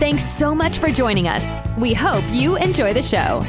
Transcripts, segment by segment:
Thanks so much for joining us. We hope you enjoy the show.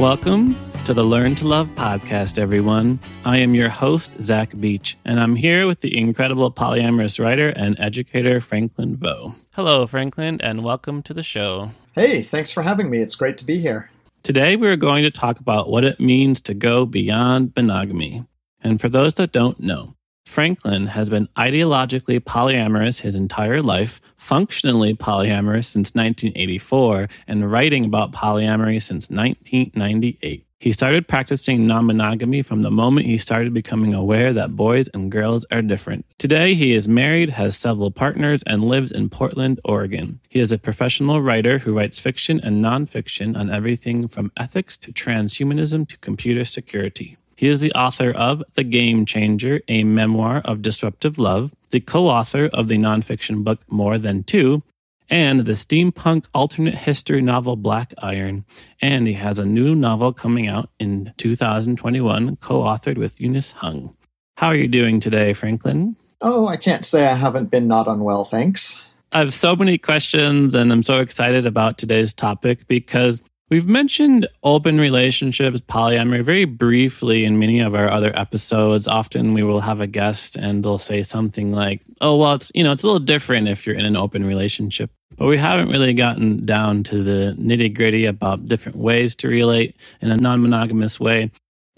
Welcome to the Learn to Love podcast, everyone. I am your host, Zach Beach, and I'm here with the incredible polyamorous writer and educator, Franklin Veaux. Hello, Franklin, and welcome to the show. Hey, thanks for having me. It's great to be here. Today, we're going to talk about what it means to go beyond monogamy. And for those that don't know, Franklin has been ideologically polyamorous his entire life, functionally polyamorous since 1984, and writing about polyamory since 1998. He started practicing non monogamy from the moment he started becoming aware that boys and girls are different. Today, he is married, has several partners, and lives in Portland, Oregon. He is a professional writer who writes fiction and nonfiction on everything from ethics to transhumanism to computer security. He is the author of The Game Changer, a memoir of disruptive love, the co author of the nonfiction book More Than Two, and the steampunk alternate history novel Black Iron. And he has a new novel coming out in 2021, co authored with Eunice Hung. How are you doing today, Franklin? Oh, I can't say I haven't been not unwell, thanks. I have so many questions, and I'm so excited about today's topic because We've mentioned open relationships, polyamory very briefly in many of our other episodes. Often we will have a guest and they'll say something like, "Oh, well, it's, you know, it's a little different if you're in an open relationship." But we haven't really gotten down to the nitty-gritty about different ways to relate in a non-monogamous way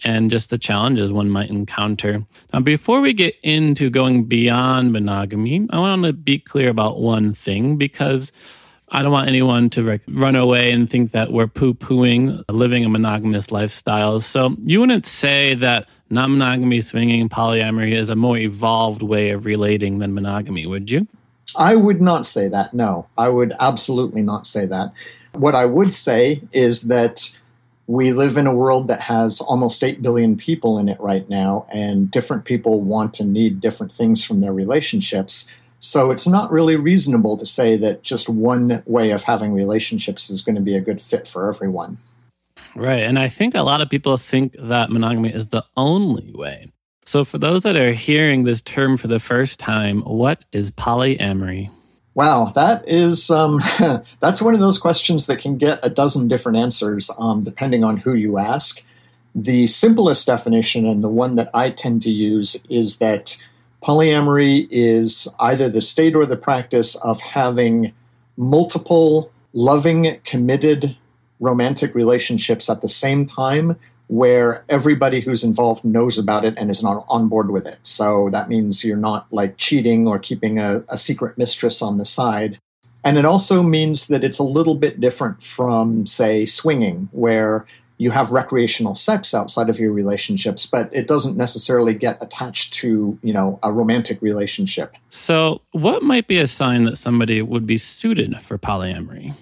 and just the challenges one might encounter. Now, before we get into going beyond monogamy, I want to be clear about one thing because I don't want anyone to run away and think that we're poo pooing living a monogamous lifestyle. So you wouldn't say that non monogamy, swinging, polyamory is a more evolved way of relating than monogamy, would you? I would not say that. No, I would absolutely not say that. What I would say is that we live in a world that has almost 8 billion people in it right now, and different people want and need different things from their relationships. So it's not really reasonable to say that just one way of having relationships is going to be a good fit for everyone. Right. And I think a lot of people think that monogamy is the only way. So for those that are hearing this term for the first time, what is polyamory? Wow, that is um, that's one of those questions that can get a dozen different answers um, depending on who you ask. The simplest definition, and the one that I tend to use, is that Polyamory is either the state or the practice of having multiple loving, committed romantic relationships at the same time where everybody who's involved knows about it and is not on board with it. So that means you're not like cheating or keeping a, a secret mistress on the side. And it also means that it's a little bit different from, say, swinging, where you have recreational sex outside of your relationships, but it doesn't necessarily get attached to, you know, a romantic relationship. So, what might be a sign that somebody would be suited for polyamory?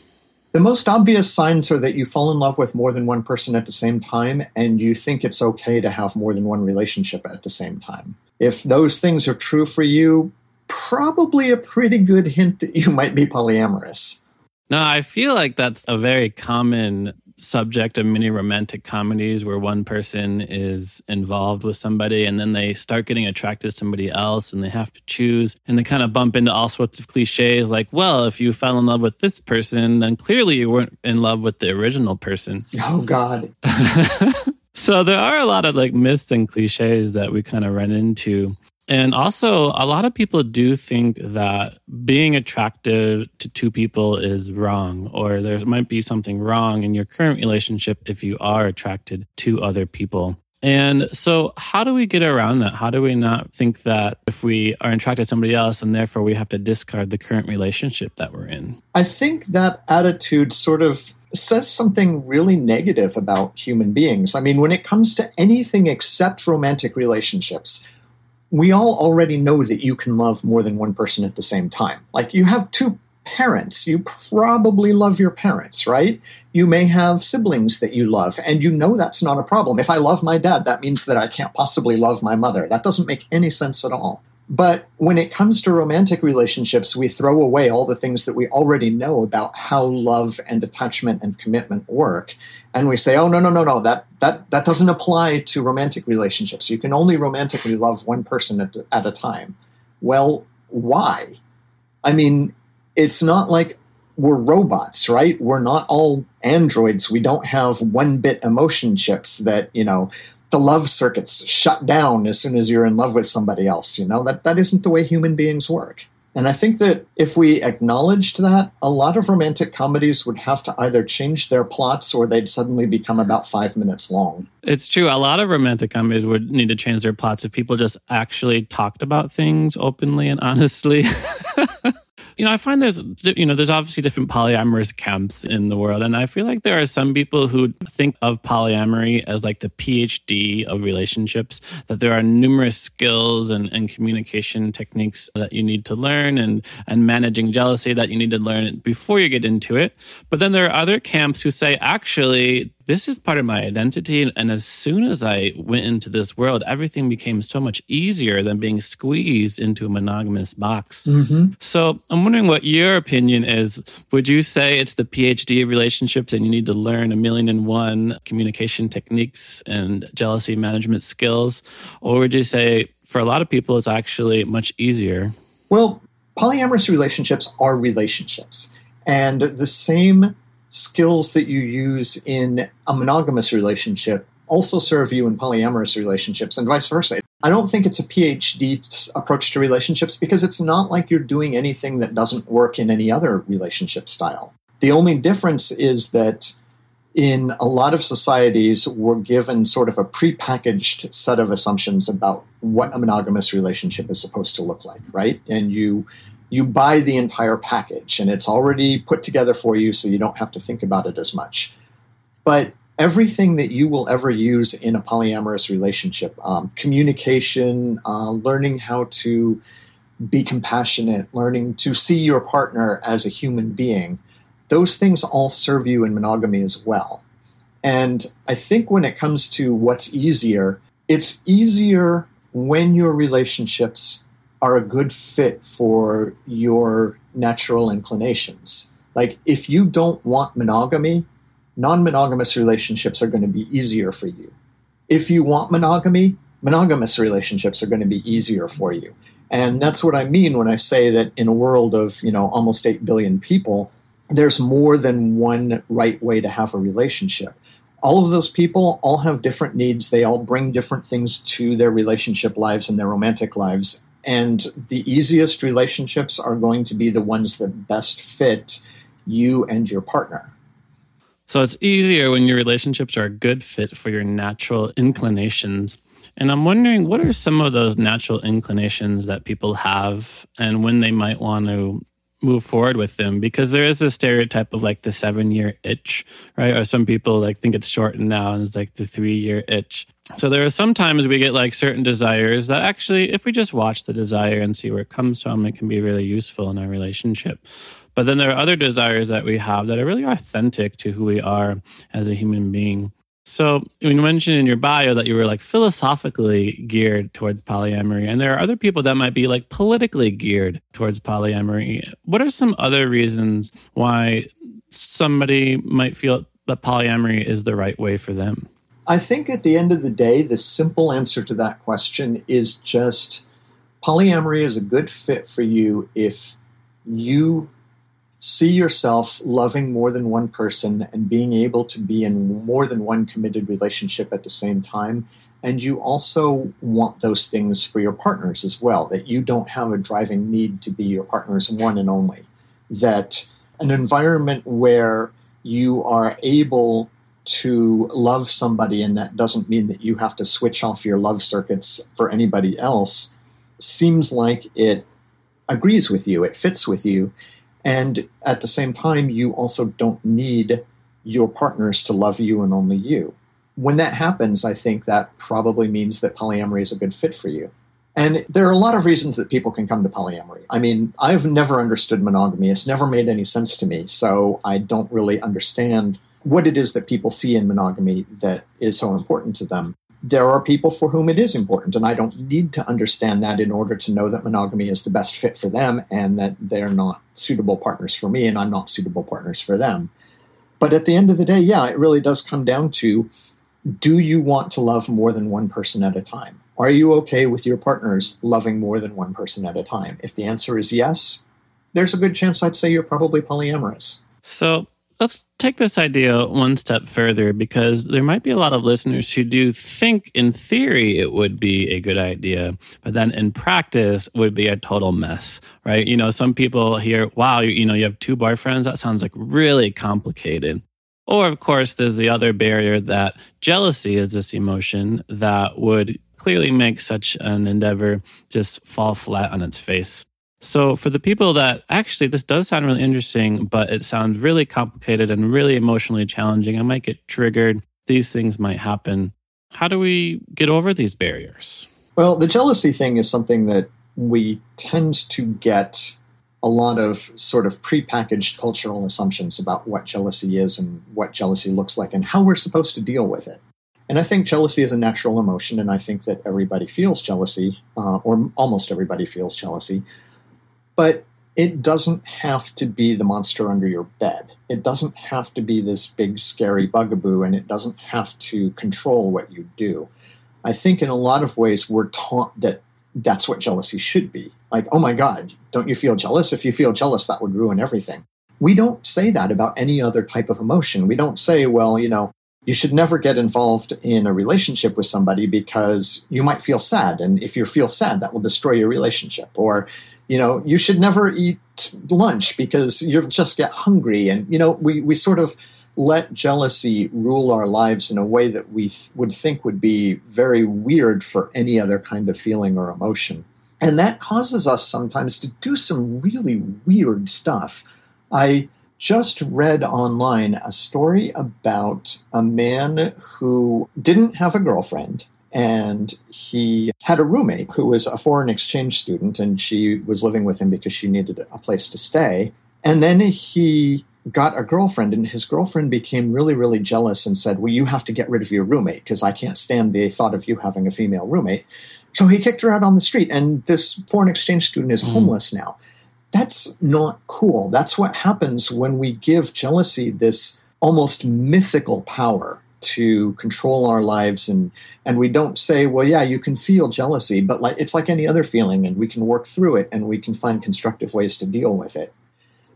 The most obvious signs are that you fall in love with more than one person at the same time and you think it's okay to have more than one relationship at the same time. If those things are true for you, probably a pretty good hint that you might be polyamorous. No, I feel like that's a very common subject of many romantic comedies where one person is involved with somebody and then they start getting attracted to somebody else and they have to choose and they kind of bump into all sorts of cliches like well if you fell in love with this person then clearly you weren't in love with the original person. Oh god. So there are a lot of like myths and cliches that we kind of run into and also, a lot of people do think that being attractive to two people is wrong, or there might be something wrong in your current relationship if you are attracted to other people. And so, how do we get around that? How do we not think that if we are attracted to somebody else and therefore we have to discard the current relationship that we're in? I think that attitude sort of says something really negative about human beings. I mean, when it comes to anything except romantic relationships, we all already know that you can love more than one person at the same time. Like you have two parents. You probably love your parents, right? You may have siblings that you love, and you know that's not a problem. If I love my dad, that means that I can't possibly love my mother. That doesn't make any sense at all. But when it comes to romantic relationships, we throw away all the things that we already know about how love and attachment and commitment work. And we say, oh, no, no, no, no, that, that, that doesn't apply to romantic relationships. You can only romantically love one person at, at a time. Well, why? I mean, it's not like we're robots, right? We're not all androids. We don't have one bit emotion chips that, you know, the love circuits shut down as soon as you're in love with somebody else. You know, that, that isn't the way human beings work. And I think that if we acknowledged that, a lot of romantic comedies would have to either change their plots or they'd suddenly become about five minutes long. It's true. A lot of romantic comedies would need to change their plots if people just actually talked about things openly and honestly. you know, I find there's, you know, there's obviously different polyamorous camps in the world. And I feel like there are some people who think of polyamory as like the PhD of relationships, that there are numerous skills and, and communication techniques that you need to learn and, and managing jealousy that you need to learn before you get into it. But then there are other camps who say, actually, this is part of my identity. And as soon as I went into this world, everything became so much easier than being squeezed into a monogamous box. Mm-hmm. So I'm wondering what your opinion is. Would you say it's the PhD of relationships and you need to learn a million and one communication techniques and jealousy management skills? Or would you say for a lot of people, it's actually much easier? Well, polyamorous relationships are relationships. And the same skills that you use in a monogamous relationship also serve you in polyamorous relationships and vice versa. I don't think it's a PhD approach to relationships because it's not like you're doing anything that doesn't work in any other relationship style. The only difference is that in a lot of societies, we're given sort of a prepackaged set of assumptions about what a monogamous relationship is supposed to look like, right? And you you buy the entire package and it's already put together for you so you don't have to think about it as much. But everything that you will ever use in a polyamorous relationship um, communication, uh, learning how to be compassionate, learning to see your partner as a human being those things all serve you in monogamy as well. And I think when it comes to what's easier, it's easier when your relationships are a good fit for your natural inclinations. Like, if you don't want monogamy, non monogamous relationships are going to be easier for you. If you want monogamy, monogamous relationships are going to be easier for you. And that's what I mean when I say that in a world of, you know, almost 8 billion people, there's more than one right way to have a relationship. All of those people all have different needs. They all bring different things to their relationship lives and their romantic lives. And the easiest relationships are going to be the ones that best fit you and your partner. So it's easier when your relationships are a good fit for your natural inclinations. And I'm wondering what are some of those natural inclinations that people have and when they might want to move forward with them because there is a stereotype of like the seven year itch, right? Or some people like think it's shortened now and it's like the three year itch. So there are sometimes we get like certain desires that actually, if we just watch the desire and see where it comes from, it can be really useful in our relationship. But then there are other desires that we have that are really authentic to who we are as a human being. So you mentioned in your bio that you were like philosophically geared towards polyamory, and there are other people that might be like politically geared towards polyamory. What are some other reasons why somebody might feel that polyamory is the right way for them? I think at the end of the day, the simple answer to that question is just polyamory is a good fit for you if you see yourself loving more than one person and being able to be in more than one committed relationship at the same time. And you also want those things for your partners as well, that you don't have a driving need to be your partner's one and only. That an environment where you are able to love somebody, and that doesn't mean that you have to switch off your love circuits for anybody else, seems like it agrees with you, it fits with you, and at the same time, you also don't need your partners to love you and only you. When that happens, I think that probably means that polyamory is a good fit for you. And there are a lot of reasons that people can come to polyamory. I mean, I've never understood monogamy. It's never made any sense to me. So I don't really understand what it is that people see in monogamy that is so important to them. There are people for whom it is important, and I don't need to understand that in order to know that monogamy is the best fit for them and that they're not suitable partners for me and I'm not suitable partners for them. But at the end of the day, yeah, it really does come down to do you want to love more than one person at a time? Are you okay with your partners loving more than one person at a time? If the answer is yes, there's a good chance I'd say you're probably polyamorous. So let's take this idea one step further because there might be a lot of listeners who do think in theory it would be a good idea, but then in practice would be a total mess, right? You know, some people hear, wow, you know, you have two boyfriends. That sounds like really complicated. Or, of course, there's the other barrier that jealousy is this emotion that would clearly make such an endeavor just fall flat on its face. So, for the people that actually this does sound really interesting, but it sounds really complicated and really emotionally challenging, I might get triggered, these things might happen. How do we get over these barriers? Well, the jealousy thing is something that we tend to get a lot of sort of prepackaged cultural assumptions about what jealousy is and what jealousy looks like and how we're supposed to deal with it. And I think jealousy is a natural emotion, and I think that everybody feels jealousy, uh, or almost everybody feels jealousy. But it doesn't have to be the monster under your bed. It doesn't have to be this big, scary bugaboo, and it doesn't have to control what you do. I think in a lot of ways we're taught that that's what jealousy should be. Like, oh my God, don't you feel jealous? If you feel jealous, that would ruin everything. We don't say that about any other type of emotion. We don't say, well, you know, you should never get involved in a relationship with somebody because you might feel sad. And if you feel sad, that will destroy your relationship. Or, you know, you should never eat lunch because you'll just get hungry. And, you know, we, we sort of let jealousy rule our lives in a way that we th- would think would be very weird for any other kind of feeling or emotion. And that causes us sometimes to do some really weird stuff. I just read online a story about a man who didn't have a girlfriend and he had a roommate who was a foreign exchange student and she was living with him because she needed a place to stay. And then he got a girlfriend, and his girlfriend became really, really jealous and said, Well, you have to get rid of your roommate because I can't stand the thought of you having a female roommate. So he kicked her out on the street, and this foreign exchange student is mm. homeless now. That's not cool. That's what happens when we give jealousy this almost mythical power to control our lives and and we don't say well yeah you can feel jealousy but like it's like any other feeling and we can work through it and we can find constructive ways to deal with it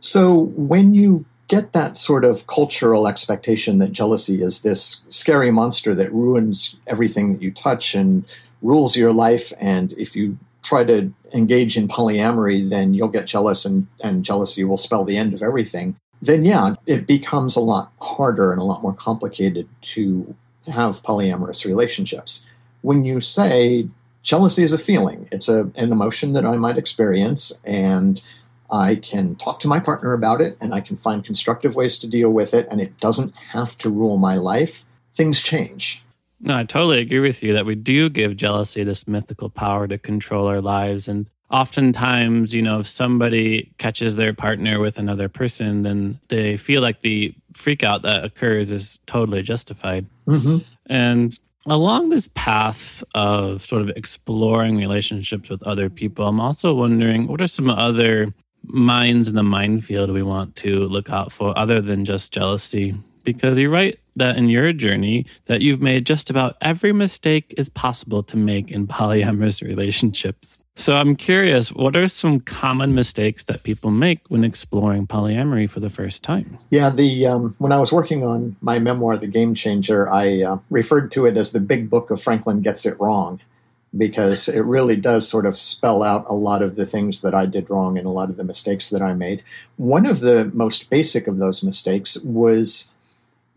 so when you get that sort of cultural expectation that jealousy is this scary monster that ruins everything that you touch and rules your life. And if you try to engage in polyamory, then you'll get jealous and, and jealousy will spell the end of everything. Then, yeah, it becomes a lot harder and a lot more complicated to have polyamorous relationships. When you say jealousy is a feeling, it's a, an emotion that I might experience, and I can talk to my partner about it and I can find constructive ways to deal with it, and it doesn't have to rule my life. Things change. No, I totally agree with you that we do give jealousy this mythical power to control our lives. And oftentimes, you know, if somebody catches their partner with another person, then they feel like the freak out that occurs is totally justified. Mm-hmm. And along this path of sort of exploring relationships with other people, I'm also wondering what are some other mines in the minefield we want to look out for other than just jealousy? Because you write that in your journey that you've made just about every mistake is possible to make in polyamorous relationships. So I'm curious, what are some common mistakes that people make when exploring polyamory for the first time? Yeah, the um, when I was working on my memoir, The Game Changer, I uh, referred to it as the Big Book of Franklin Gets It Wrong because it really does sort of spell out a lot of the things that I did wrong and a lot of the mistakes that I made. One of the most basic of those mistakes was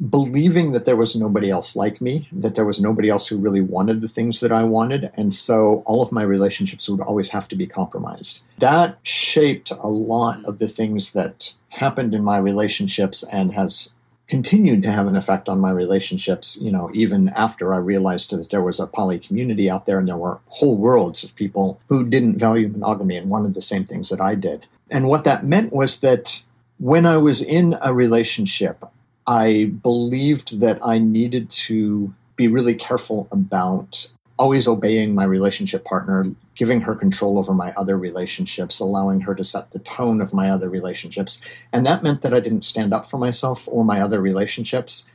believing that there was nobody else like me, that there was nobody else who really wanted the things that I wanted. And so all of my relationships would always have to be compromised. That shaped a lot of the things that happened in my relationships and has continued to have an effect on my relationships, you know, even after I realized that there was a poly community out there and there were whole worlds of people who didn't value monogamy and wanted the same things that I did. And what that meant was that when I was in a relationship, I believed that I needed to be really careful about always obeying my relationship partner, giving her control over my other relationships, allowing her to set the tone of my other relationships. And that meant that I didn't stand up for myself or my other relationships.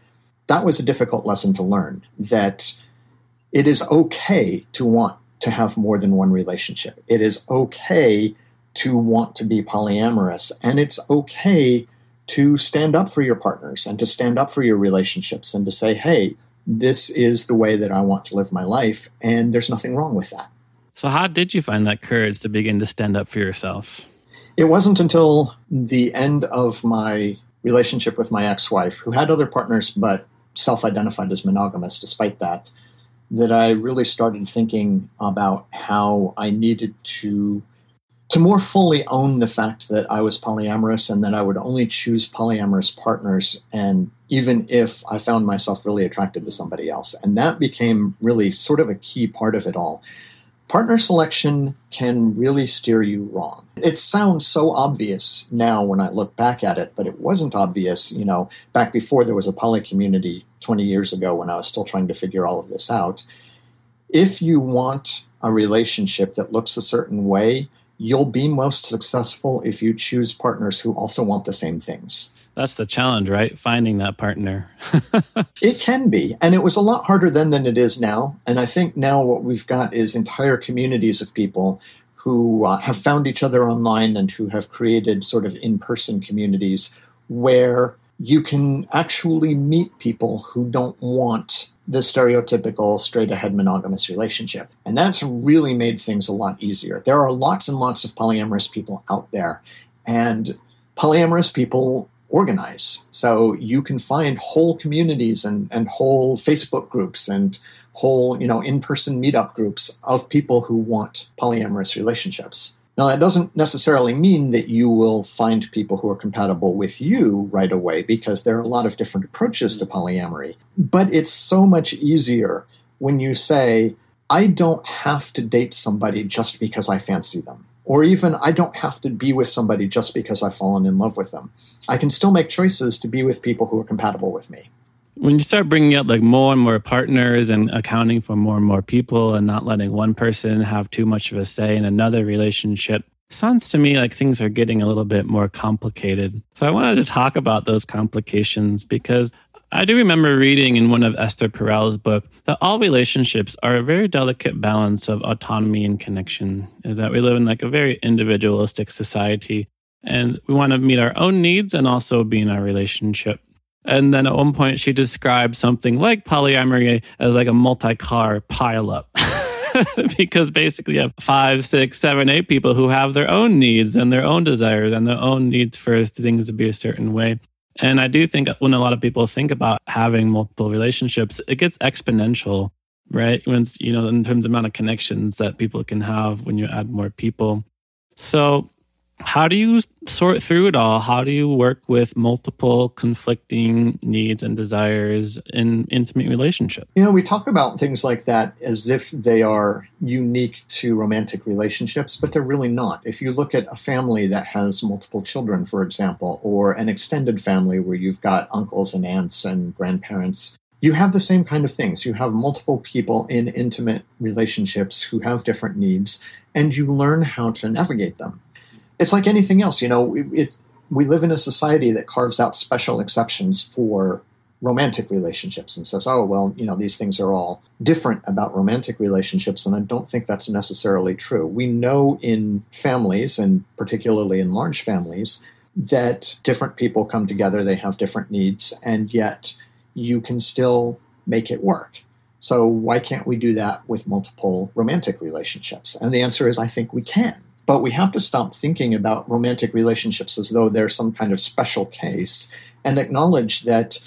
That was a difficult lesson to learn that it is okay to want to have more than one relationship. It is okay to want to be polyamorous. And it's okay to stand up for your partners and to stand up for your relationships and to say, hey, this is the way that I want to live my life, and there's nothing wrong with that. So, how did you find that courage to begin to stand up for yourself? It wasn't until the end of my relationship with my ex wife, who had other partners but self identified as monogamous despite that, that I really started thinking about how I needed to to more fully own the fact that I was polyamorous and that I would only choose polyamorous partners and even if I found myself really attracted to somebody else. And that became really sort of a key part of it all. Partner selection can really steer you wrong. It sounds so obvious now when I look back at it, but it wasn't obvious, you know, back before there was a poly community 20 years ago when I was still trying to figure all of this out. If you want a relationship that looks a certain way, you'll be most successful if you choose partners who also want the same things. That's the challenge, right? Finding that partner. it can be. And it was a lot harder then than it is now. And I think now what we've got is entire communities of people who uh, have found each other online and who have created sort of in person communities where you can actually meet people who don't want the stereotypical straight ahead monogamous relationship. And that's really made things a lot easier. There are lots and lots of polyamorous people out there, and polyamorous people organize. So you can find whole communities and, and whole Facebook groups and whole, you know, in-person meetup groups of people who want polyamorous relationships. Now, that doesn't necessarily mean that you will find people who are compatible with you right away because there are a lot of different approaches to mm-hmm. polyamory. But it's so much easier when you say, I don't have to date somebody just because I fancy them. Or even, I don't have to be with somebody just because I've fallen in love with them. I can still make choices to be with people who are compatible with me when you start bringing up like more and more partners and accounting for more and more people and not letting one person have too much of a say in another relationship sounds to me like things are getting a little bit more complicated so i wanted to talk about those complications because I do remember reading in one of Esther Perel's book that all relationships are a very delicate balance of autonomy and connection. Is that we live in like a very individualistic society and we want to meet our own needs and also be in our relationship. And then at one point, she described something like polyamory as like a multi car pileup. because basically you have five, six, seven, eight people who have their own needs and their own desires and their own needs for things to be a certain way. And I do think when a lot of people think about having multiple relationships, it gets exponential, right? When you know, in terms of amount of connections that people can have when you add more people. So how do you sort through it all? How do you work with multiple conflicting needs and desires in intimate relationship? You know, we talk about things like that as if they are unique to romantic relationships, but they're really not. If you look at a family that has multiple children, for example, or an extended family where you've got uncles and aunts and grandparents, you have the same kind of things. You have multiple people in intimate relationships who have different needs, and you learn how to navigate them it's like anything else. You know, it, we live in a society that carves out special exceptions for romantic relationships and says, oh, well, you know, these things are all different about romantic relationships. And I don't think that's necessarily true. We know in families, and particularly in large families, that different people come together, they have different needs, and yet you can still make it work. So, why can't we do that with multiple romantic relationships? And the answer is, I think we can. But we have to stop thinking about romantic relationships as though they're some kind of special case and acknowledge that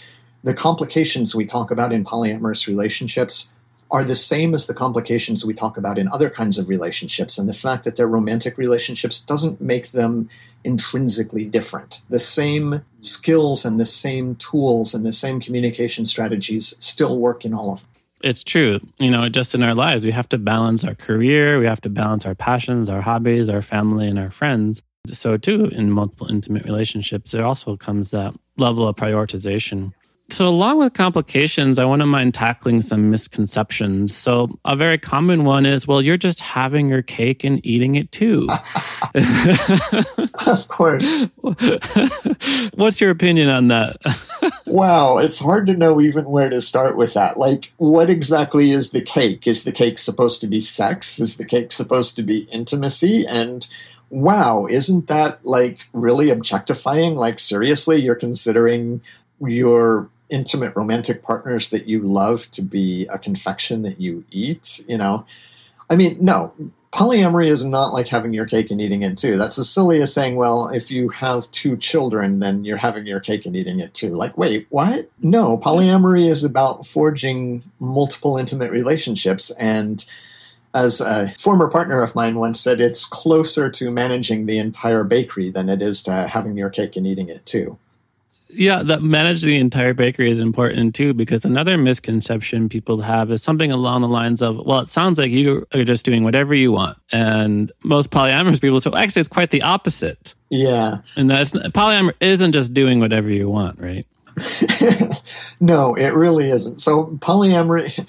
the complications we talk about in polyamorous relationships are the same as the complications we talk about in other kinds of relationships. And the fact that they're romantic relationships doesn't make them intrinsically different. The same skills and the same tools and the same communication strategies still work in all of them. It's true. You know, just in our lives, we have to balance our career, we have to balance our passions, our hobbies, our family, and our friends. So, too, in multiple intimate relationships, there also comes that level of prioritization. So, along with complications, I want to mind tackling some misconceptions. So, a very common one is, well, you're just having your cake and eating it too. of course. What's your opinion on that? Wow, it's hard to know even where to start with that. Like, what exactly is the cake? Is the cake supposed to be sex? Is the cake supposed to be intimacy? And wow, isn't that like really objectifying? Like, seriously, you're considering your intimate romantic partners that you love to be a confection that you eat, you know? I mean, no, polyamory is not like having your cake and eating it too. That's as silly as saying, well, if you have two children, then you're having your cake and eating it too. Like, wait, what? No, polyamory is about forging multiple intimate relationships. And as a former partner of mine once said, it's closer to managing the entire bakery than it is to having your cake and eating it too. Yeah, that manage the entire bakery is important too, because another misconception people have is something along the lines of, well, it sounds like you are just doing whatever you want. And most polyamorous people so actually, it's quite the opposite. Yeah. And that's polyamor isn't just doing whatever you want, right? no, it really isn't. So polyamory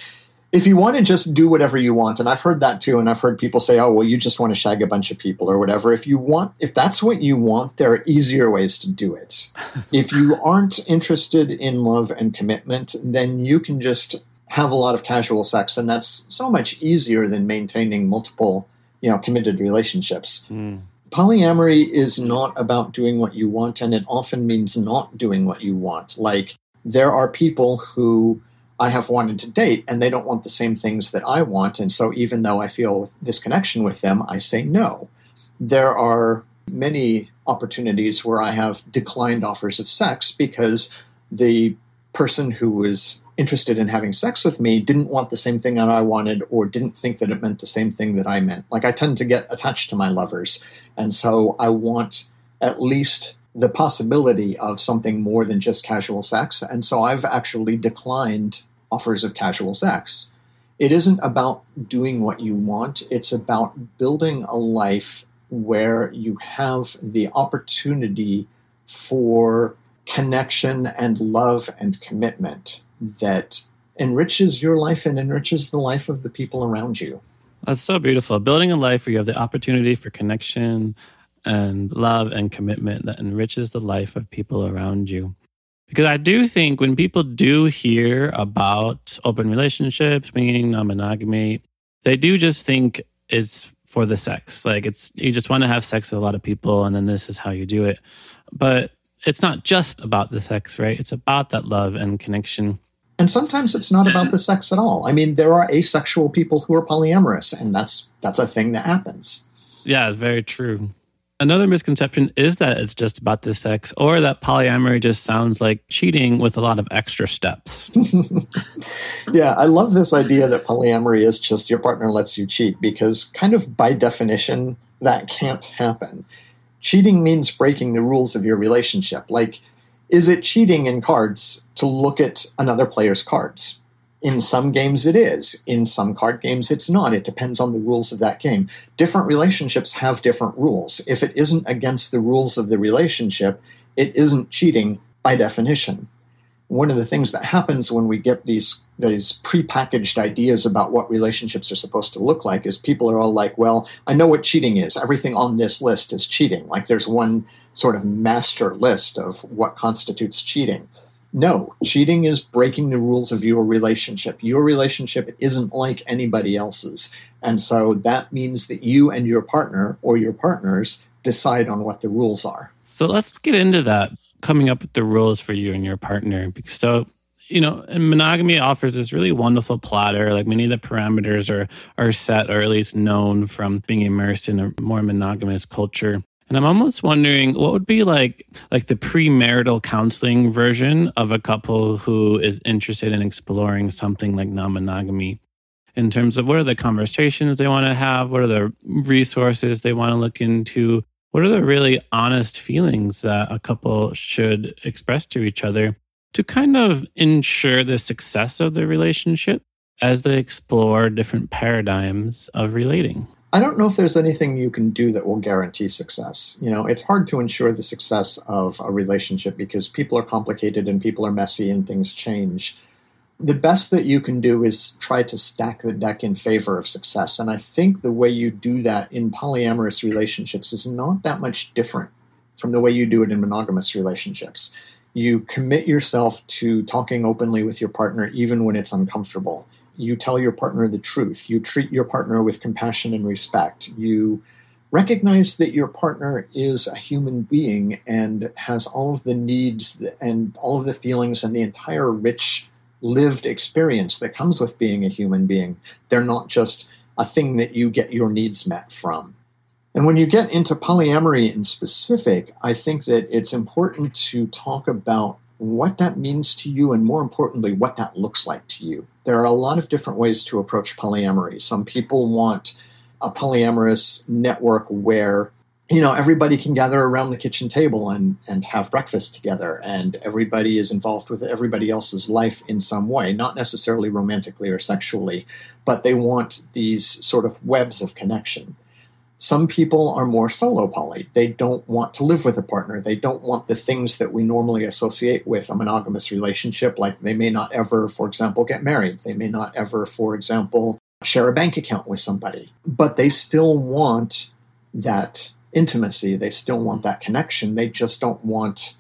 if you want to just do whatever you want, and I've heard that too, and I've heard people say, oh, well, you just want to shag a bunch of people or whatever. If you want, if that's what you want, there are easier ways to do it. if you aren't interested in love and commitment, then you can just have a lot of casual sex, and that's so much easier than maintaining multiple, you know, committed relationships. Mm. Polyamory is not about doing what you want, and it often means not doing what you want. Like, there are people who I have wanted to date and they don't want the same things that I want. And so even though I feel this connection with them, I say no. There are many opportunities where I have declined offers of sex because the person who was interested in having sex with me didn't want the same thing that I wanted or didn't think that it meant the same thing that I meant. Like I tend to get attached to my lovers. And so I want at least the possibility of something more than just casual sex. And so I've actually declined offers of casual sex. It isn't about doing what you want, it's about building a life where you have the opportunity for connection and love and commitment that enriches your life and enriches the life of the people around you. That's so beautiful. Building a life where you have the opportunity for connection and love and commitment that enriches the life of people around you. Because I do think when people do hear about open relationships, meaning non monogamy, they do just think it's for the sex. Like it's, you just want to have sex with a lot of people and then this is how you do it. But it's not just about the sex, right? It's about that love and connection. And sometimes it's not about the sex at all. I mean, there are asexual people who are polyamorous, and that's that's a thing that happens. Yeah, it's very true. Another misconception is that it's just about the sex or that polyamory just sounds like cheating with a lot of extra steps. yeah, I love this idea that polyamory is just your partner lets you cheat because, kind of by definition, that can't happen. Cheating means breaking the rules of your relationship. Like, is it cheating in cards to look at another player's cards? In some games, it is. In some card games, it's not. It depends on the rules of that game. Different relationships have different rules. If it isn't against the rules of the relationship, it isn't cheating by definition. One of the things that happens when we get these these prepackaged ideas about what relationships are supposed to look like is people are all like, "Well, I know what cheating is. Everything on this list is cheating." Like there's one sort of master list of what constitutes cheating. No, cheating is breaking the rules of your relationship. Your relationship isn't like anybody else's. And so that means that you and your partner or your partners decide on what the rules are. So let's get into that, coming up with the rules for you and your partner. So, you know, and monogamy offers this really wonderful platter. Like many of the parameters are are set or at least known from being immersed in a more monogamous culture. And I'm almost wondering what would be like like the premarital counseling version of a couple who is interested in exploring something like non-monogamy. in terms of what are the conversations they want to have, what are the resources they want to look into, what are the really honest feelings that a couple should express to each other to kind of ensure the success of the relationship as they explore different paradigms of relating. I don't know if there's anything you can do that will guarantee success. You know, it's hard to ensure the success of a relationship because people are complicated and people are messy and things change the best that you can do is try to stack the deck in favor of success. And I think the way you do that in polyamorous relationships is not that much different from the way you do it in monogamous relationships. You commit yourself to talking openly with your partner even when it's uncomfortable. You tell your partner the truth. You treat your partner with compassion and respect. You recognize that your partner is a human being and has all of the needs and all of the feelings and the entire rich lived experience that comes with being a human being. They're not just a thing that you get your needs met from. And when you get into polyamory in specific, I think that it's important to talk about what that means to you and more importantly, what that looks like to you. There are a lot of different ways to approach polyamory. Some people want a polyamorous network where you know everybody can gather around the kitchen table and and have breakfast together and everybody is involved with everybody else's life in some way not necessarily romantically or sexually but they want these sort of webs of connection some people are more solo poly they don't want to live with a partner they don't want the things that we normally associate with a monogamous relationship like they may not ever for example get married they may not ever for example share a bank account with somebody but they still want that intimacy. They still want that connection. They just don't want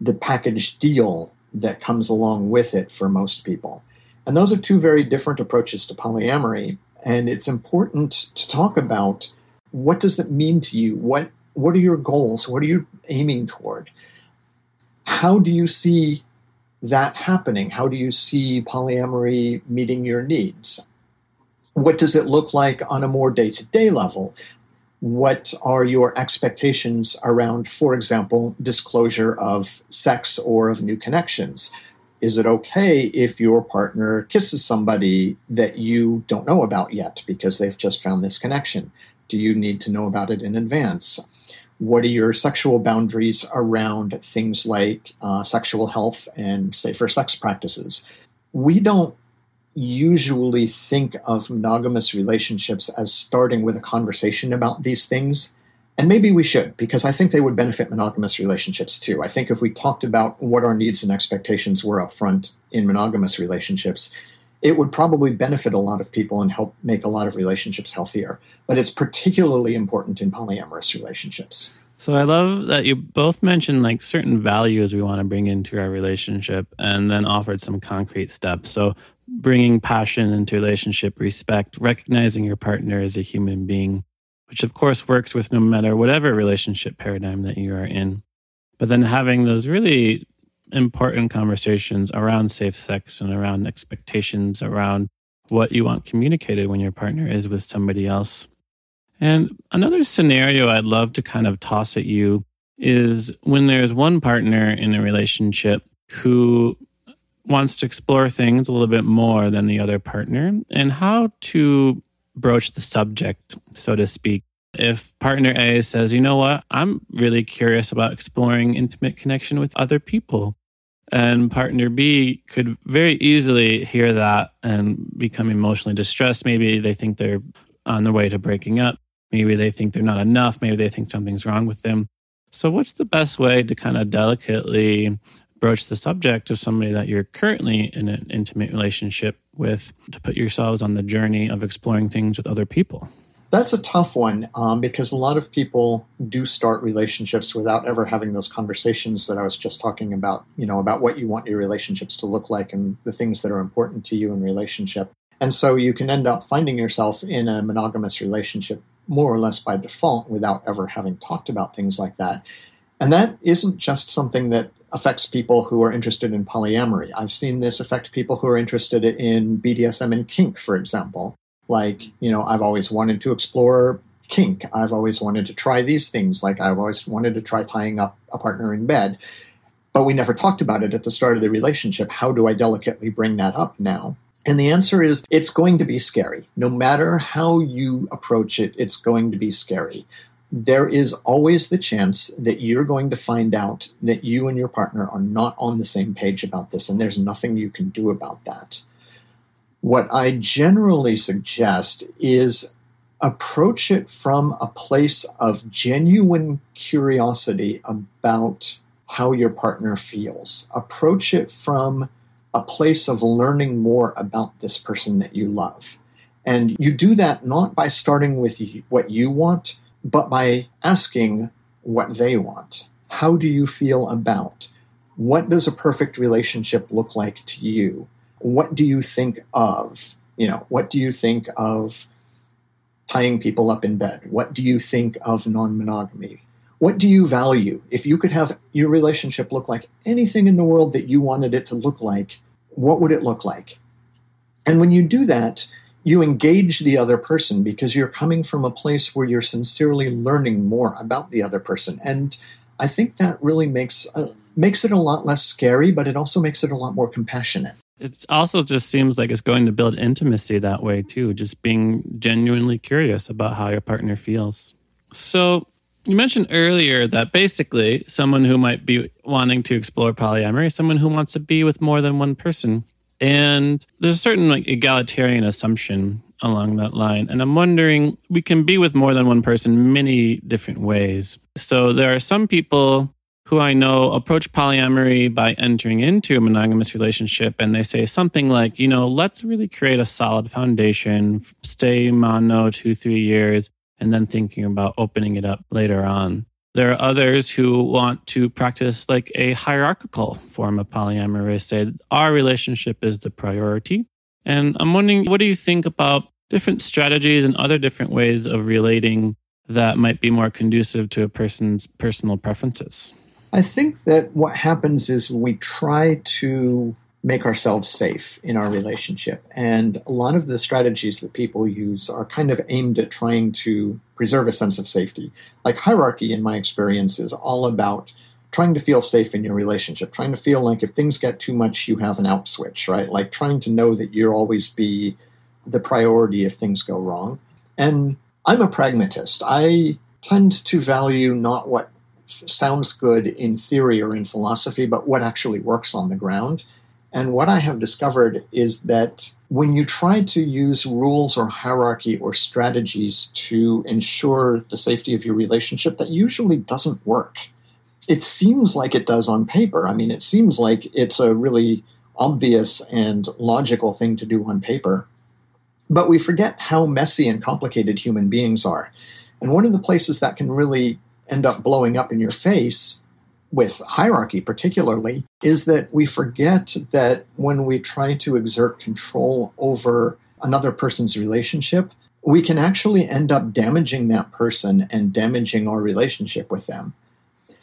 the package deal that comes along with it for most people. And those are two very different approaches to polyamory. And it's important to talk about what does that mean to you? What what are your goals? What are you aiming toward? How do you see that happening? How do you see polyamory meeting your needs? What does it look like on a more day to day level? what are your expectations around, for example, disclosure of sex or of new connections? Is it okay if your partner kisses somebody that you don't know about yet because they've just found this connection? Do you need to know about it in advance? What are your sexual boundaries around things like uh, sexual health and safer sex practices? We don't usually think of monogamous relationships as starting with a conversation about these things. And maybe we should, because I think they would benefit monogamous relationships too. I think if we talked about what our needs and expectations were up front in monogamous relationships, it would probably benefit a lot of people and help make a lot of relationships healthier. But it's particularly important in polyamorous relationships. So I love that you both mentioned like certain values we want to bring into our relationship and then offered some concrete steps. So bringing passion into relationship, respect, recognizing your partner as a human being, which of course works with no matter whatever relationship paradigm that you are in. But then having those really important conversations around safe sex and around expectations around what you want communicated when your partner is with somebody else. And another scenario I'd love to kind of toss at you is when there's one partner in a relationship who wants to explore things a little bit more than the other partner and how to broach the subject, so to speak. If partner A says, you know what, I'm really curious about exploring intimate connection with other people. And partner B could very easily hear that and become emotionally distressed. Maybe they think they're on their way to breaking up. Maybe they think they're not enough. Maybe they think something's wrong with them. So, what's the best way to kind of delicately broach the subject of somebody that you're currently in an intimate relationship with to put yourselves on the journey of exploring things with other people? That's a tough one um, because a lot of people do start relationships without ever having those conversations that I was just talking about, you know, about what you want your relationships to look like and the things that are important to you in relationship. And so you can end up finding yourself in a monogamous relationship more or less by default without ever having talked about things like that. And that isn't just something that affects people who are interested in polyamory. I've seen this affect people who are interested in BDSM and kink, for example. Like, you know, I've always wanted to explore kink. I've always wanted to try these things. Like, I've always wanted to try tying up a partner in bed. But we never talked about it at the start of the relationship. How do I delicately bring that up now? And the answer is it's going to be scary. No matter how you approach it, it's going to be scary. There is always the chance that you're going to find out that you and your partner are not on the same page about this, and there's nothing you can do about that. What I generally suggest is approach it from a place of genuine curiosity about how your partner feels. Approach it from a place of learning more about this person that you love. And you do that not by starting with what you want, but by asking what they want. How do you feel about? What does a perfect relationship look like to you? What do you think of? You know, what do you think of tying people up in bed? What do you think of non monogamy? What do you value? If you could have your relationship look like anything in the world that you wanted it to look like, what would it look like? And when you do that, you engage the other person because you're coming from a place where you're sincerely learning more about the other person. And I think that really makes uh, makes it a lot less scary, but it also makes it a lot more compassionate. It also just seems like it's going to build intimacy that way too, just being genuinely curious about how your partner feels. So, you mentioned earlier that basically someone who might be wanting to explore polyamory someone who wants to be with more than one person. And there's a certain like egalitarian assumption along that line. And I'm wondering, we can be with more than one person many different ways. So there are some people who I know approach polyamory by entering into a monogamous relationship and they say something like, you know, let's really create a solid foundation, stay mono two, three years, and then thinking about opening it up later on. There are others who want to practice like a hierarchical form of polyamory, say our relationship is the priority. And I'm wondering, what do you think about different strategies and other different ways of relating that might be more conducive to a person's personal preferences? I think that what happens is we try to make ourselves safe in our relationship. And a lot of the strategies that people use are kind of aimed at trying to preserve a sense of safety. Like hierarchy, in my experience, is all about trying to feel safe in your relationship, trying to feel like if things get too much, you have an out switch, right? Like trying to know that you'll always be the priority if things go wrong. And I'm a pragmatist. I tend to value not what sounds good in theory or in philosophy, but what actually works on the ground. And what I have discovered is that when you try to use rules or hierarchy or strategies to ensure the safety of your relationship, that usually doesn't work. It seems like it does on paper. I mean, it seems like it's a really obvious and logical thing to do on paper. But we forget how messy and complicated human beings are. And one of the places that can really end up blowing up in your face with hierarchy particularly is that we forget that when we try to exert control over another person's relationship we can actually end up damaging that person and damaging our relationship with them.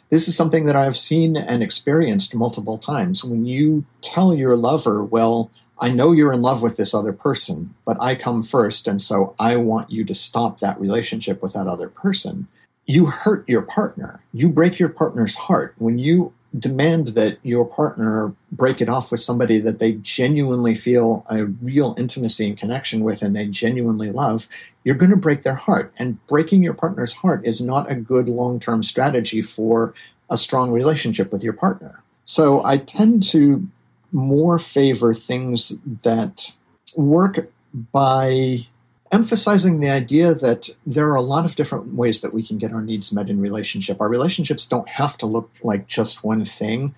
This is something that i've seen and experienced multiple times. When you tell your lover well I know you're in love with this other person, but I come first, and so I want you to stop that relationship with that other person you hurt your partner. You break your partner's heart. When you demand that your partner break it off with somebody that they genuinely feel a real intimacy and connection with and they genuinely love, you're going to break their heart. And breaking your partner's heart is not a good long term strategy for a strong relationship with your partner. So I tend to more favor things that work by emphasizing the idea that there are a lot of different ways that we can get our needs met in relationship. Our relationships don't have to look like just one thing.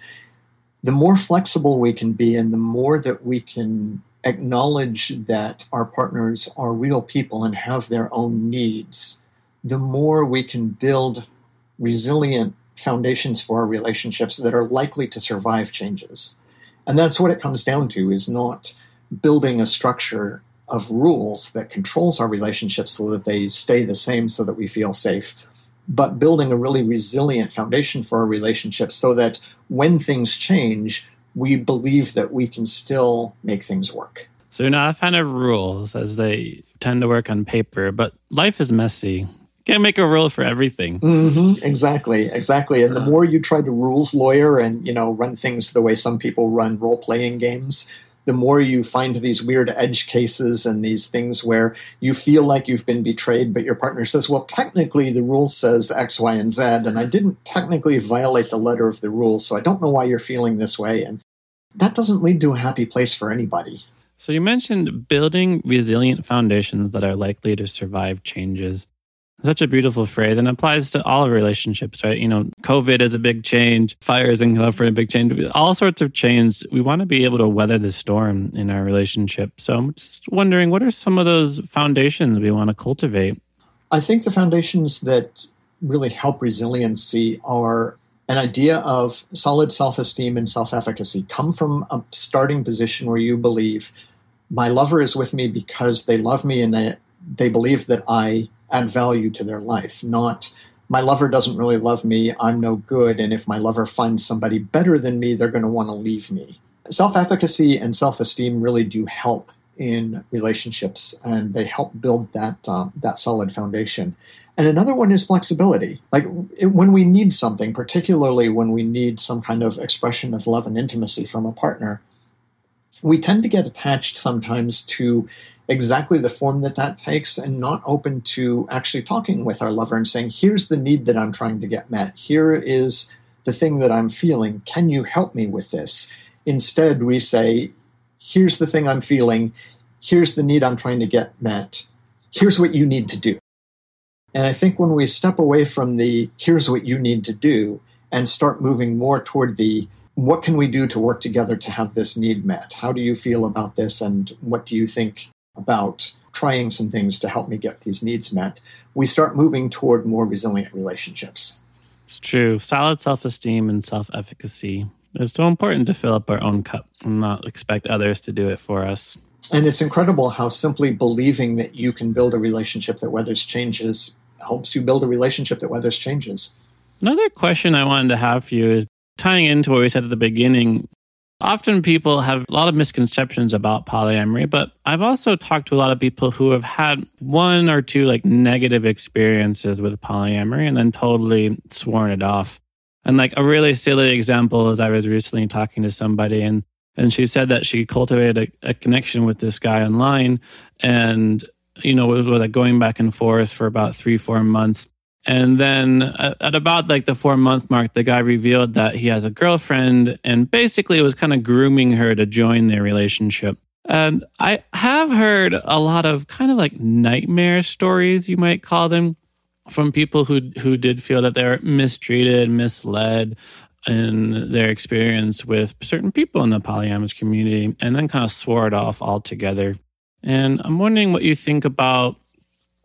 The more flexible we can be and the more that we can acknowledge that our partners are real people and have their own needs, the more we can build resilient foundations for our relationships that are likely to survive changes. And that's what it comes down to is not building a structure of rules that controls our relationships so that they stay the same so that we feel safe but building a really resilient foundation for our relationships so that when things change we believe that we can still make things work. So you're not a fan of rules as they tend to work on paper but life is messy. Can't make a rule for everything. Mm-hmm, exactly. Exactly. And the more you try to rules lawyer and you know run things the way some people run role-playing games the more you find these weird edge cases and these things where you feel like you've been betrayed, but your partner says, well, technically the rule says X, Y, and Z, and I didn't technically violate the letter of the rule, so I don't know why you're feeling this way. And that doesn't lead to a happy place for anybody. So you mentioned building resilient foundations that are likely to survive changes such a beautiful phrase and applies to all relationships, right? You know, COVID is a big change, fires in California, a big change, all sorts of changes. We want to be able to weather the storm in our relationship. So I'm just wondering, what are some of those foundations we want to cultivate? I think the foundations that really help resiliency are an idea of solid self esteem and self efficacy. Come from a starting position where you believe my lover is with me because they love me and they, they believe that I add value to their life, not my lover doesn't really love me, I'm no good, and if my lover finds somebody better than me, they're going to want to leave me. Self efficacy and self esteem really do help in relationships, and they help build that, uh, that solid foundation. And another one is flexibility. Like it, when we need something, particularly when we need some kind of expression of love and intimacy from a partner, we tend to get attached sometimes to exactly the form that that takes and not open to actually talking with our lover and saying, here's the need that I'm trying to get met. Here is the thing that I'm feeling. Can you help me with this? Instead, we say, here's the thing I'm feeling. Here's the need I'm trying to get met. Here's what you need to do. And I think when we step away from the here's what you need to do and start moving more toward the what can we do to work together to have this need met? How do you feel about this? And what do you think about trying some things to help me get these needs met, we start moving toward more resilient relationships. It's true. Solid self esteem and self efficacy is so important to fill up our own cup and not expect others to do it for us. And it's incredible how simply believing that you can build a relationship that weathers changes helps you build a relationship that weathers changes. Another question I wanted to have for you is tying into what we said at the beginning Often people have a lot of misconceptions about polyamory, but I've also talked to a lot of people who have had one or two like negative experiences with polyamory and then totally sworn it off. And like a really silly example is I was recently talking to somebody and and she said that she cultivated a, a connection with this guy online and you know was, was like going back and forth for about three four months and then uh, at about like the four month mark, the guy revealed that he has a girlfriend and basically was kind of grooming her to join their relationship. And I have heard a lot of kind of like nightmare stories, you might call them, from people who who did feel that they were mistreated, misled in their experience with certain people in the polyamorous community, and then kind of swore it off altogether. And I'm wondering what you think about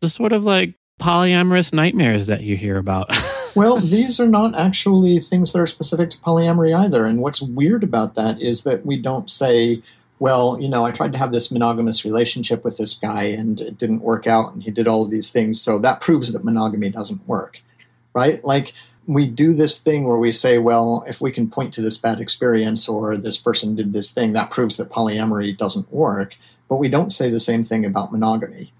the sort of like polyamorous nightmares that you hear about? well, these are not actually things that are specific to polyamory either. And what's weird about that is that we don't say, well, you know, I tried to have this monogamous relationship with this guy and it didn't work out and he did all of these things. So that proves that monogamy doesn't work, right? Like, we do this thing where we say, well, if we can point to this bad experience or this person did this thing, that proves that polyamory doesn't work. But we don't say the same thing about monogamy.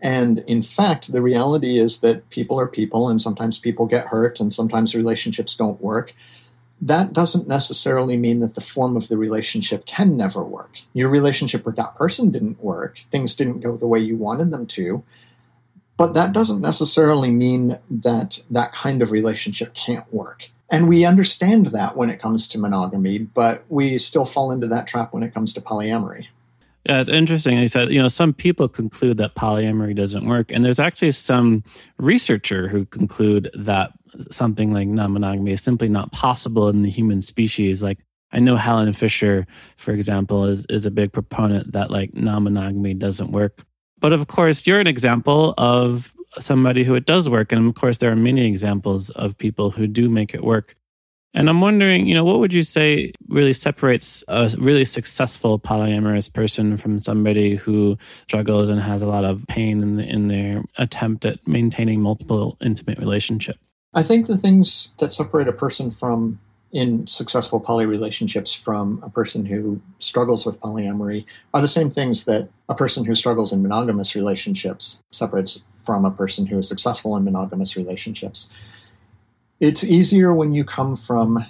And in fact, the reality is that people are people, and sometimes people get hurt, and sometimes relationships don't work. That doesn't necessarily mean that the form of the relationship can never work. Your relationship with that person didn't work, things didn't go the way you wanted them to. But that doesn't necessarily mean that that kind of relationship can't work. And we understand that when it comes to monogamy, but we still fall into that trap when it comes to polyamory. Yeah, it's interesting. He said, you know, some people conclude that polyamory doesn't work, and there's actually some researcher who conclude that something like non-monogamy is simply not possible in the human species. Like I know Helen Fisher, for example, is is a big proponent that like non-monogamy doesn't work. But of course, you're an example of somebody who it does work, and of course, there are many examples of people who do make it work. And I'm wondering, you know, what would you say really separates a really successful polyamorous person from somebody who struggles and has a lot of pain in, the, in their attempt at maintaining multiple intimate relationships? I think the things that separate a person from in successful poly relationships from a person who struggles with polyamory are the same things that a person who struggles in monogamous relationships separates from a person who is successful in monogamous relationships. It's easier when you come from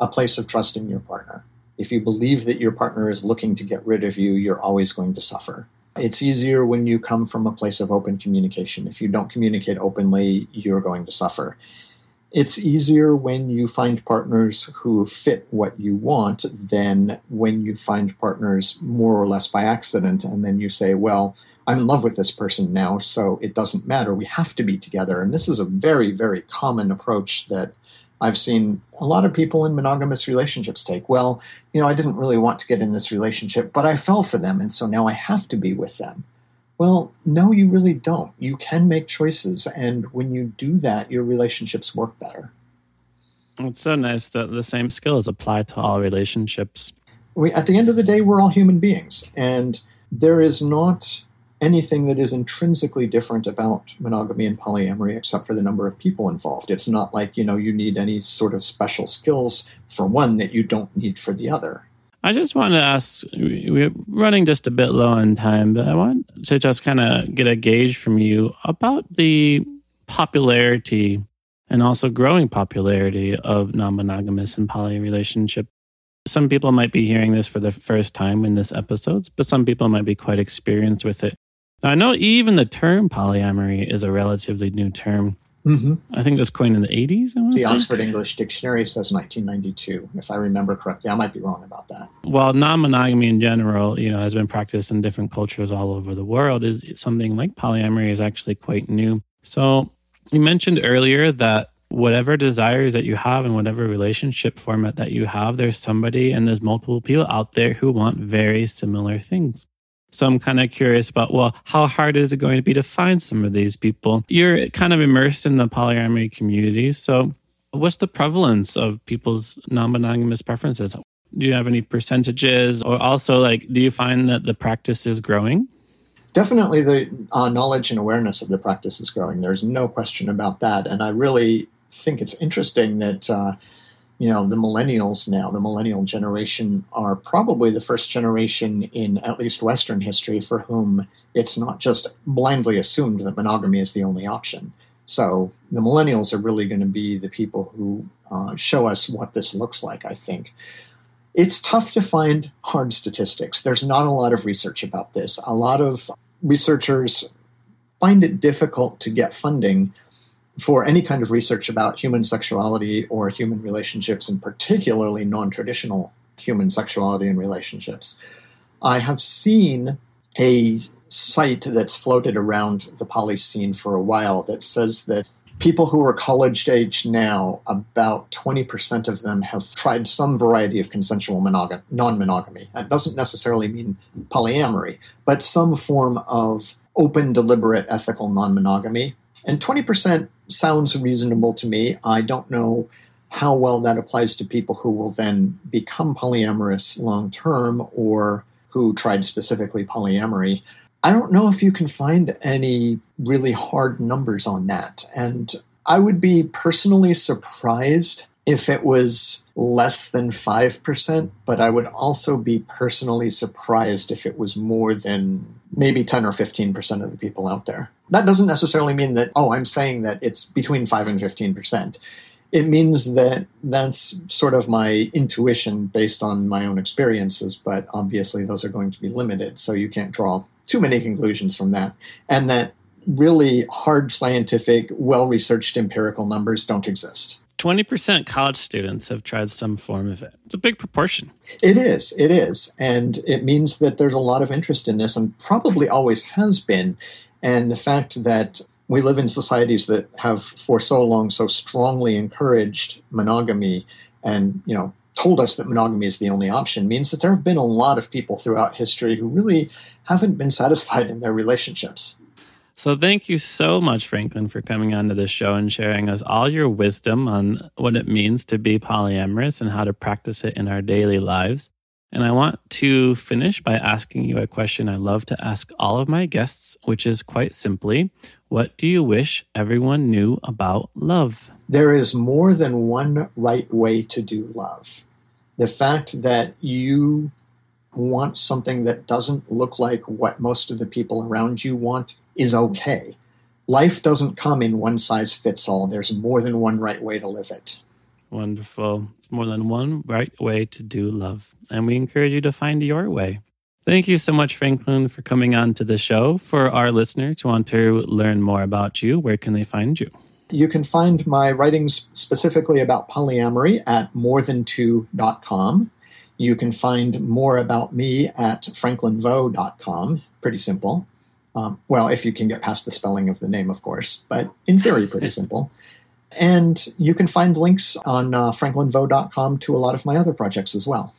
a place of trust in your partner. If you believe that your partner is looking to get rid of you, you're always going to suffer. It's easier when you come from a place of open communication. If you don't communicate openly, you're going to suffer. It's easier when you find partners who fit what you want than when you find partners more or less by accident and then you say, well, I'm in love with this person now, so it doesn't matter. We have to be together. And this is a very, very common approach that I've seen a lot of people in monogamous relationships take. Well, you know, I didn't really want to get in this relationship, but I fell for them, and so now I have to be with them. Well, no, you really don't. You can make choices, and when you do that, your relationships work better. It's so nice that the same skills apply to all relationships. We, at the end of the day, we're all human beings, and there is not anything that is intrinsically different about monogamy and polyamory except for the number of people involved. It's not like, you know, you need any sort of special skills for one that you don't need for the other. I just want to ask we're running just a bit low on time, but I want to just kind of get a gauge from you about the popularity and also growing popularity of non monogamous and poly relationship. Some people might be hearing this for the first time in this episode, but some people might be quite experienced with it. Now, I know even the term polyamory is a relatively new term. Mm-hmm. I think it was coined in the 80s. the say. Oxford English Dictionary says 1992, if I remember correctly. I might be wrong about that. Well, non-monogamy in general, you know, has been practiced in different cultures all over the world. Is something like polyamory is actually quite new. So you mentioned earlier that whatever desires that you have and whatever relationship format that you have, there's somebody and there's multiple people out there who want very similar things. So I'm kind of curious about, well, how hard is it going to be to find some of these people? You're kind of immersed in the polyamory community. So what's the prevalence of people's non-monogamous preferences? Do you have any percentages or also like, do you find that the practice is growing? Definitely the uh, knowledge and awareness of the practice is growing. There's no question about that. And I really think it's interesting that, uh, you know, the millennials now, the millennial generation, are probably the first generation in at least Western history for whom it's not just blindly assumed that monogamy is the only option. So the millennials are really going to be the people who uh, show us what this looks like, I think. It's tough to find hard statistics. There's not a lot of research about this. A lot of researchers find it difficult to get funding for any kind of research about human sexuality or human relationships, and particularly non traditional human sexuality and relationships. I have seen a site that's floated around the poly scene for a while that says that people who are college age now, about 20% of them have tried some variety of consensual monogam- non monogamy. That doesn't necessarily mean polyamory, but some form of open, deliberate, ethical non monogamy. And 20% sounds reasonable to me. I don't know how well that applies to people who will then become polyamorous long term or who tried specifically polyamory. I don't know if you can find any really hard numbers on that. And I would be personally surprised if it was less than 5%, but I would also be personally surprised if it was more than maybe 10 or 15% of the people out there. That doesn't necessarily mean that, oh, I'm saying that it's between 5 and 15%. It means that that's sort of my intuition based on my own experiences, but obviously those are going to be limited, so you can't draw too many conclusions from that. And that really hard scientific, well researched empirical numbers don't exist. 20% college students have tried some form of it. It's a big proportion. It is. It is. And it means that there's a lot of interest in this and probably always has been. And the fact that we live in societies that have for so long so strongly encouraged monogamy and, you know, told us that monogamy is the only option means that there have been a lot of people throughout history who really haven't been satisfied in their relationships. So, thank you so much, Franklin, for coming onto the show and sharing us all your wisdom on what it means to be polyamorous and how to practice it in our daily lives. And I want to finish by asking you a question I love to ask all of my guests, which is quite simply What do you wish everyone knew about love? There is more than one right way to do love. The fact that you want something that doesn't look like what most of the people around you want is okay. Life doesn't come in one size fits all. There's more than one right way to live it. Wonderful. It's more than one right way to do love. And we encourage you to find your way. Thank you so much, Franklin, for coming on to the show. For our listeners who want to learn more about you, where can they find you? You can find my writings specifically about polyamory at morethan2.com. You can find more about me at franklinveaux.com. Pretty simple. Um, well, if you can get past the spelling of the name, of course, but in theory, pretty simple. And you can find links on uh, franklinveaux.com to a lot of my other projects as well.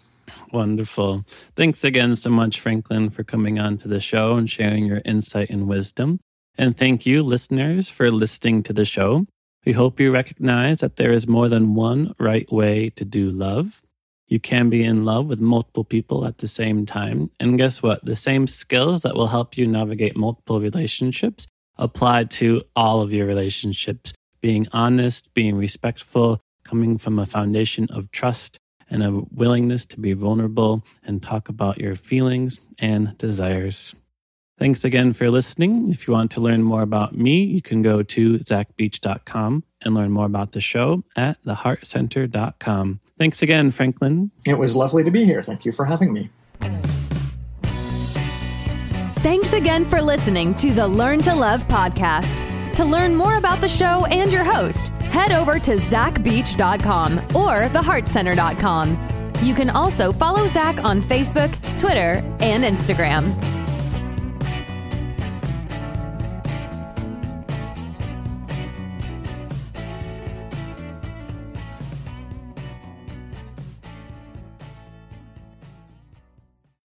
Wonderful. Thanks again so much, Franklin, for coming on to the show and sharing your insight and wisdom. And thank you, listeners, for listening to the show. We hope you recognize that there is more than one right way to do love. You can be in love with multiple people at the same time. And guess what? The same skills that will help you navigate multiple relationships apply to all of your relationships. Being honest, being respectful, coming from a foundation of trust and a willingness to be vulnerable and talk about your feelings and desires. Thanks again for listening. If you want to learn more about me, you can go to zachbeach.com and learn more about the show at theheartcenter.com. Thanks again, Franklin. It was lovely to be here. Thank you for having me. Thanks again for listening to the Learn to Love podcast. To learn more about the show and your host, head over to zachbeach.com or theheartcenter.com. You can also follow Zach on Facebook, Twitter, and Instagram.